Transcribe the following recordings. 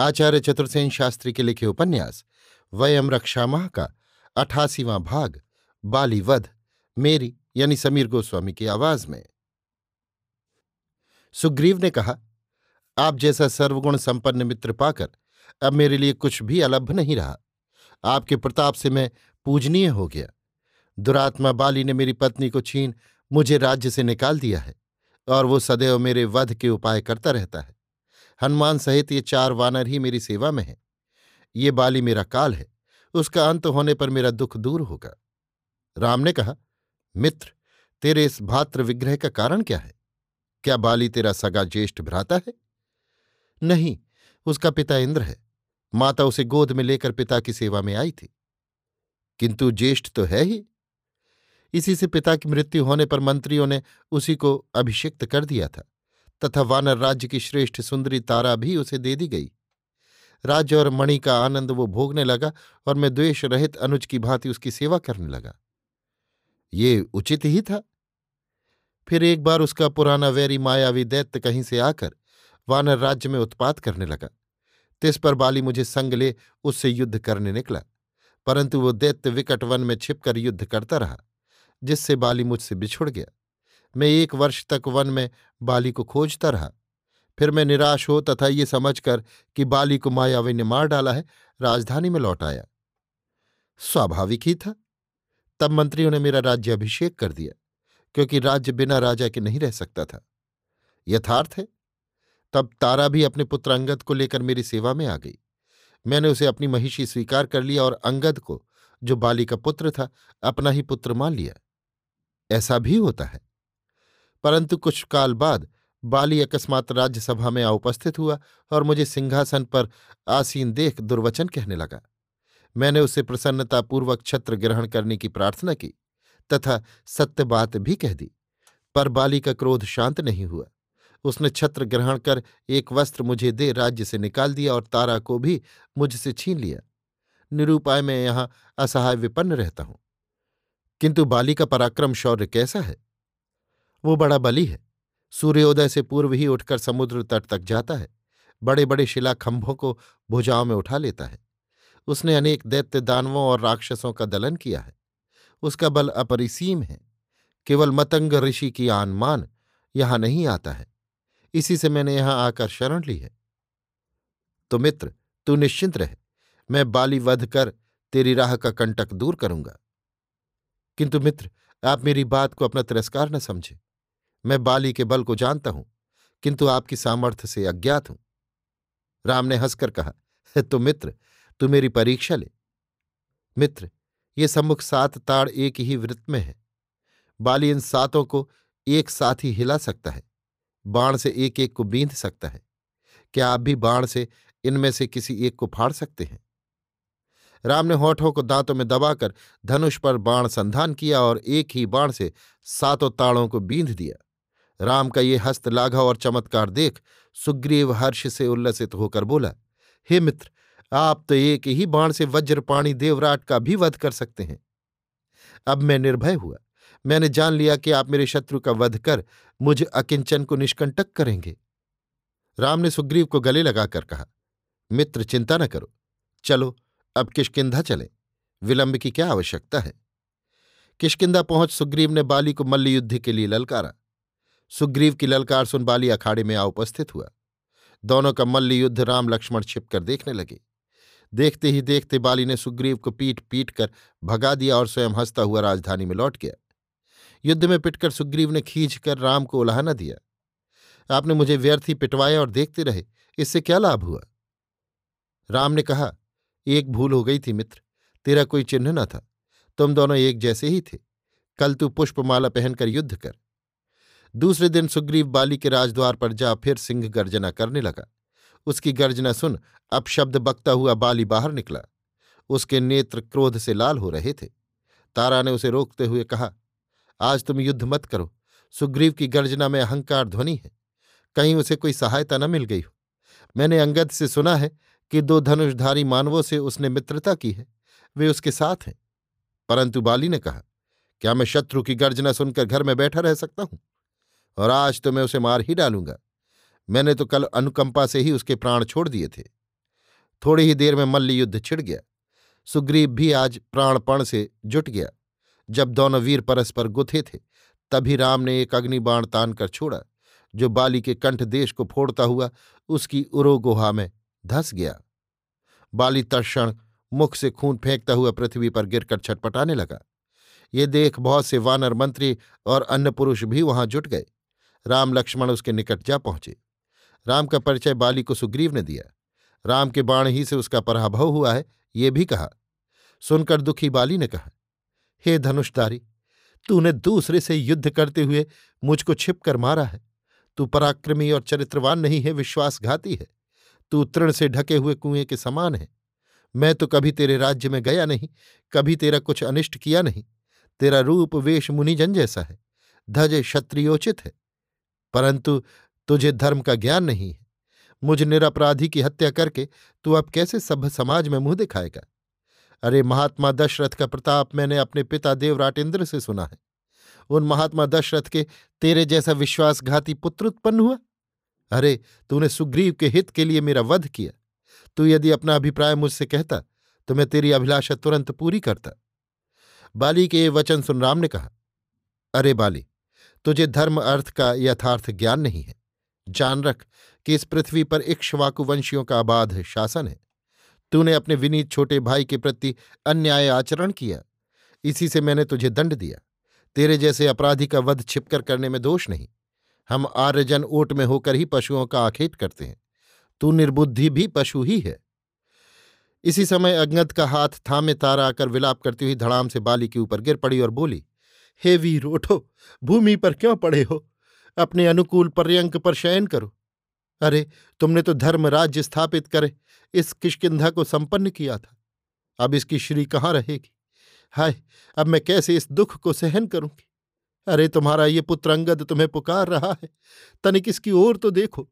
आचार्य चतुर्सेन शास्त्री के लिखे उपन्यास, वयम रक्षामाह का अठासीवां भाग बालीवध मेरी यानी समीर गोस्वामी की आवाज़ में। सुग्रीव ने कहा, आप जैसा सर्वगुण संपन्न मित्र पाकर अब मेरे लिए कुछ भी अलभ नहीं रहा। आपके प्रताप से मैं पूजनीय हो गया। दुरात्मा बाली ने मेरी पत्नी को छीन मुझे राज्य से निकाल दिया है और वो सदैव मेरे वध के उपाय करता रहता है। हनुमान सहित ये चार वानर ही मेरी सेवा में हैं। ये बाली मेरा काल है, उसका अंत होने पर मेरा दुख दूर होगा। राम ने कहा, मित्र, तेरे इस भात्र विग्रह का कारण क्या है? क्या बाली तेरा सगा ज्येष्ठ भ्राता है? नहीं, उसका पिता इंद्र है। माता उसे गोद में लेकर पिता की सेवा में आई थी। किंतु ज्येष्ठ तो है ही। इसी से पिता की मृत्यु होने पर मंत्रियों ने उसी को अभिषिक्त कर दिया था। तथा वानर राज्य की श्रेष्ठ सुंदरी तारा भी उसे दे दी गई। राज्य और मणि का आनंद वो भोगने लगा और मैं द्वेष रहित अनुज की भांति उसकी सेवा करने लगा। ये उचित ही था। फिर एक बार उसका पुराना वैरी मायावी दैत्य कहीं से आकर वानर राज्य में उत्पात करने लगा। तिस पर बाली मुझे संग ले उससे युद्ध करने निकला, परंतु वो दैत्य विकट वन में छिपकर युद्ध करता रहा, जिससे बाली मुझसे बिछुड़ गया। मैं एक वर्ष तक वन में बाली को खोजता रहा। फिर मैं निराश हो तथा ये समझकर कि बाली को मायावी ने मार डाला है, राजधानी में लौट आया। स्वाभाविक ही था। तब मंत्रियों ने मेरा राज्य अभिषेक कर दिया, क्योंकि राज्य बिना राजा के नहीं रह सकता था। यथार्थ है। तब तारा भी अपने पुत्र अंगद को लेकर मेरी सेवा में आ गई। मैंने उसे अपनी महिषी स्वीकार कर लिया और अंगद को, जो बाली का पुत्र था, अपना ही पुत्र मान लिया। ऐसा भी होता है। परंतु कुछ काल बाद बाली अकस्मात राज्यसभा में आ उपस्थित हुआ और मुझे सिंहासन पर आसीन देख दुर्वचन कहने लगा। मैंने उसे प्रसन्नतापूर्वक छत्र ग्रहण करने की प्रार्थना की, तथा सत्य बात भी कह दी, पर बाली का क्रोध शांत नहीं हुआ। उसने छत्र ग्रहण कर एक वस्त्र मुझे दे राज्य से निकाल दिया और तारा को भी मुझसे छीन लिया। निरूपाय में यहाँ असहाय विपन्न रहता हूँ। किंतु बाली का पराक्रम शौर्य कैसा है? वो बड़ा बली है। सूर्योदय से पूर्व ही उठकर समुद्र तट तक जाता है। बड़े बड़े शिलाखंभों को भुजाओं में उठा लेता है। उसने अनेक दैत्य दानवों और राक्षसों का दलन किया है। उसका बल अपरिसीम है। केवल मतंग ऋषि की आनमान यहाँ नहीं आता है। इसी से मैंने यहाँ आकर शरण ली है। तो मित्र, तू निश्चिंत रह। मैं बाली वध कर तेरी राह का कंटक दूर करूँगा। किंतु मित्र, आप मेरी बात को अपना तिरस्कार न समझे। मैं बाली के बल को जानता हूँ, किंतु आपकी सामर्थ्य से अज्ञात हूँ। राम ने हंसकर कहा तो मित्र, तू मेरी परीक्षा ले। मित्र, ये सम्मुख सात ताड़ एक ही वृत्त में है। बाली इन सातों को एक साथ ही हिला सकता है, बाण से एक एक को बींध सकता है। क्या आप भी बाण से इनमें से किसी एक को फाड़ सकते हैं? राम ने होठों को दांतों में दबाकर धनुष पर बाण संधान किया और एक ही बाण से सातों ताड़ों को बींध दिया। राम का ये हस्त लाघा और चमत्कार देख सुग्रीव हर्ष से उल्लसित होकर बोला, हे मित्र, आप तो एक ही बाण से वज्रपाणी देवराट का भी वध कर सकते हैं। अब मैं निर्भय हुआ। मैंने जान लिया कि आप मेरे शत्रु का वध कर मुझ अकिंचन को निष्कंटक करेंगे। राम ने सुग्रीव को गले लगाकर कहा, मित्र, चिंता न करो। चलो, अब किशकिंधा चले। विलंब की क्या आवश्यकता है? किशकिंधा पहुँच सुग्रीव ने बाली को मल्ल युद्ध के लिए ललकारा। सुग्रीव की ललकार सुन बाली अखाड़े में आ उपस्थित हुआ। दोनों का मल्ल युद्ध राम लक्ष्मण छिपकर देखने लगे। देखते ही देखते बाली ने सुग्रीव को पीट पीट कर भगा दिया और स्वयं हंसता हुआ राजधानी में लौट गया। युद्ध में पिटकर सुग्रीव ने खींच कर राम को उलाहना दिया। आपने मुझे व्यर्थ ही पिटवाया और देखते रहे, इससे क्या लाभ हुआ? राम ने कहा, एक भूल हो गई थी मित्र, तेरा कोई चिन्ह न था। तुम दोनों एक जैसे ही थे। कल तू पुष्पमाला पहनकर युद्ध कर। दूसरे दिन सुग्रीव बाली के राजद्वार पर जा फिर सिंह गर्जना करने लगा। उसकी गर्जना सुन अब शब्द बकता हुआ बाली बाहर निकला। उसके नेत्र क्रोध से लाल हो रहे थे। तारा ने उसे रोकते हुए कहा, आज तुम युद्ध मत करो। सुग्रीव की गर्जना में अहंकार ध्वनि है। कहीं उसे कोई सहायता न मिल गई हो। मैंने अंगद से सुना है कि दो धनुषधारी मानवों से उसने मित्रता की है। वे उसके साथ हैं। परंतु बाली ने कहा, क्या मैं शत्रु की गर्जना सुनकर घर में बैठा रह सकता हूँ? और आज तो मैं उसे मार ही डालूँगा। मैंने तो कल अनुकंपा से ही उसके प्राण छोड़ दिए थे। थोड़ी ही देर में मल्ल युद्ध छिड़ गया। सुग्रीव भी आज प्राणपण से जुट गया। जब दोनों वीर परस्पर गुथे थे, तभी राम ने एक अग्निबाण तान कर छोड़ा, जो बाली के कंठ देश को फोड़ता हुआ उसकी उरो गुहा में धस गया। बाली तर्षण मुख से खून फेंकता हुआ पृथ्वी पर गिरकर छटपटाने लगा। ये देख बहुत से वानर मंत्री और अन्य पुरुष भी वहाँ जुट गए। राम लक्ष्मण उसके निकट जा पहुँचे। राम का परिचय बाली को सुग्रीव ने दिया। राम के बाण ही से उसका पराभव हुआ है, ये भी कहा। सुनकर दुखी बाली ने कहा, हे धनुषधारी, तूने दूसरे से युद्ध करते हुए मुझको छिप कर मारा है। तू पराक्रमी और चरित्रवान नहीं है, विश्वासघाती है। तू तृण से ढके हुए कुएँ के समान है। मैं तो कभी तेरे राज्य में गया नहीं, कभी तेरा कुछ अनिष्ट किया नहीं। तेरा रूप वेश मुनिजन जैसा है। धज क्षत्रियोचित है। परंतु तुझे धर्म का ज्ञान नहीं है। मुझ निरपराधी की हत्या करके तू अब कैसे सभ्य समाज में मुँह दिखाएगा? अरे महात्मा दशरथ का प्रताप मैंने अपने पिता देवराट इंद्र से सुना है। उन महात्मा दशरथ के तेरे जैसा विश्वासघाती पुत्र उत्पन्न हुआ? अरे तूने सुग्रीव के हित के लिए मेरा वध किया। तू यदि अपना अभिप्राय मुझसे कहता तो मैं तेरी अभिलाषा तुरंत पूरी करता। बाली के ये वचन सुन राम ने कहा, अरे बाली तुझे धर्म अर्थ का यथार्थ ज्ञान नहीं है। जान रख कि इस पृथ्वी पर इक्ष्वाकुवंशियों का अबाध शासन है। तूने अपने विनीत छोटे भाई के प्रति अन्याय आचरण किया। इसी से मैंने तुझे दंड दिया। तेरे जैसे अपराधी का वध छिपकर करने में दोष नहीं। हम आर्यजन ओट में होकर ही पशुओं का आखेट करते हैं। तू निर्बुद्धि भी पशु ही है। इसी समय अज्ञत का हाथ थामे तारा आकर विलाप करती हुई धड़ाम से बाली के ऊपर गिर पड़ी और बोली हे वीर, उठो। भूमि पर क्यों पड़े हो? अपने अनुकूल पर्यंक पर शयन करो। अरे, तुमने तो धर्म राज्य स्थापित करे। इस किशकिंधा को संपन्न किया था। अब इसकी श्री कहाँ रहेगी? हाय, अब मैं कैसे इस दुख को सहन करूँगी? अरे, तुम्हारा ये पुत्र अंगद तुम्हें पुकार रहा है। तनिक इसकी ओर तो देखो।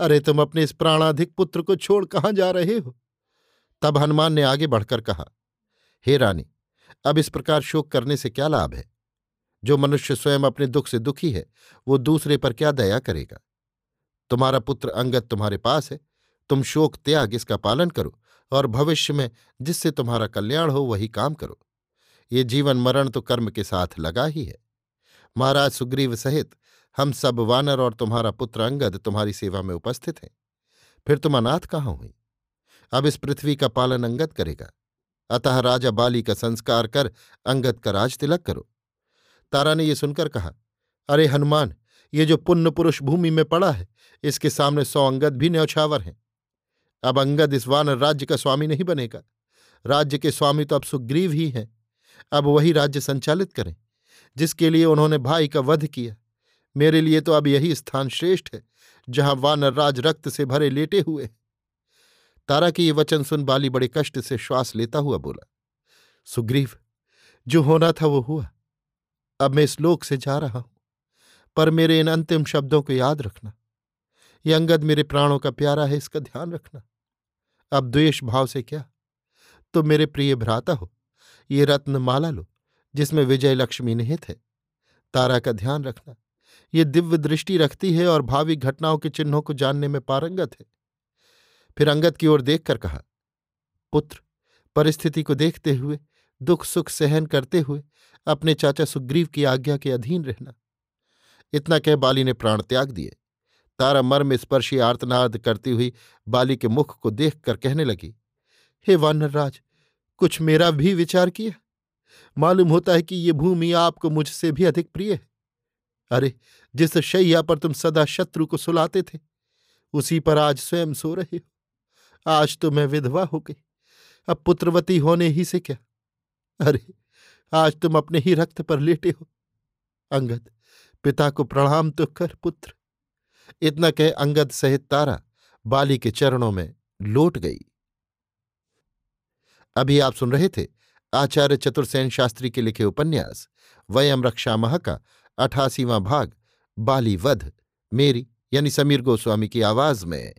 अरे, तुम अपने इस प्राणाधिक पुत्र को छोड़ कहाँ जा रहे हो? तब हनुमान ने आगे बढ़कर कहा, हे रानी, अब इस प्रकार शोक करने से क्या लाभ है? जो मनुष्य स्वयं अपने दुख से दुखी है, वो दूसरे पर क्या दया करेगा? तुम्हारा पुत्र अंगद तुम्हारे पास है, तुम शोक त्याग इसका पालन करो और भविष्य में जिससे तुम्हारा कल्याण हो, वही काम करो। ये जीवन मरण तो कर्म के साथ लगा ही है। महाराज सुग्रीव सहित हम सब वानर और तुम्हारा पुत्र अंगद तुम्हारी सेवा में उपस्थित हैं। फिर तुम अनाथ कहाँ हुई? अब इस पृथ्वी का पालन अंगद करेगा। अतः राजा बाली का संस्कार कर अंगद का राज तिलक करो। तारा ने यह सुनकर कहा, अरे हनुमान, ये जो पुण्य पुरुष भूमि में पड़ा है, इसके सामने सौ अंगद भी न्यौछावर हैं। अब अंगद इस वानर राज्य का स्वामी नहीं बनेगा। राज्य के स्वामी तो अब सुग्रीव ही हैं। अब वही राज्य संचालित करें, जिसके लिए उन्होंने भाई का वध किया। मेरे लिए तो अब यही स्थान श्रेष्ठ है, जहाँ वानर राज रक्त से भरे लेटे हुए तारा के ये वचन सुन बाली बड़े कष्ट से श्वास लेता हुआ बोला, सुग्रीव, जो होना था वो हुआ। अब मैं इस लोक से जा रहा हूँ, पर मेरे इन अंतिम शब्दों को याद रखना। ये अंगद मेरे प्राणों का प्यारा है, इसका ध्यान रखना। अब द्वेष भाव से क्या? तो मेरे प्रिय भ्राता हो, ये रत्न माला लो, जिसमें विजय लक्ष्मी निहित है। तारा का ध्यान रखना, ये दिव्य दृष्टि रखती है और भावी घटनाओं के चिन्हों को जानने में पारंगत है। फिर अंगद की ओर देखकर कहा, पुत्र, परिस्थिति को देखते हुए दुख सुख सहन करते हुए अपने चाचा सुग्रीव की आज्ञा के अधीन रहना। इतना कह बाली ने प्राण त्याग दिए। तारा मर्म स्पर्शी आर्तनाद करती हुई बाली के मुख को देखकर कहने लगी, हे वानरराज, कुछ मेरा भी विचार किया? मालूम होता है कि ये भूमि आपको मुझसे भी अधिक प्रिय है। अरे, जिस शैया पर तुम सदा शत्रु को सुलाते थे, उसी पर आज स्वयं सो रहे हो। आज तो मैं विधवा हो गई। अब पुत्रवती होने ही से क्या? अरे, आज तुम अपने ही रक्त पर लेटे हो। अंगद, पिता को प्रणाम तो कर, पुत्र। इतना कह अंगद सहित तारा बाली के चरणों में लौट गई। अभी आप सुन रहे थे आचार्य चतुर्सेन शास्त्री के लिखे उपन्यास, वयम रक्षा मह का अठासीवां भाग, बाली वध, मेरी, यानी समीर गोस्वामी की आवाज़ में।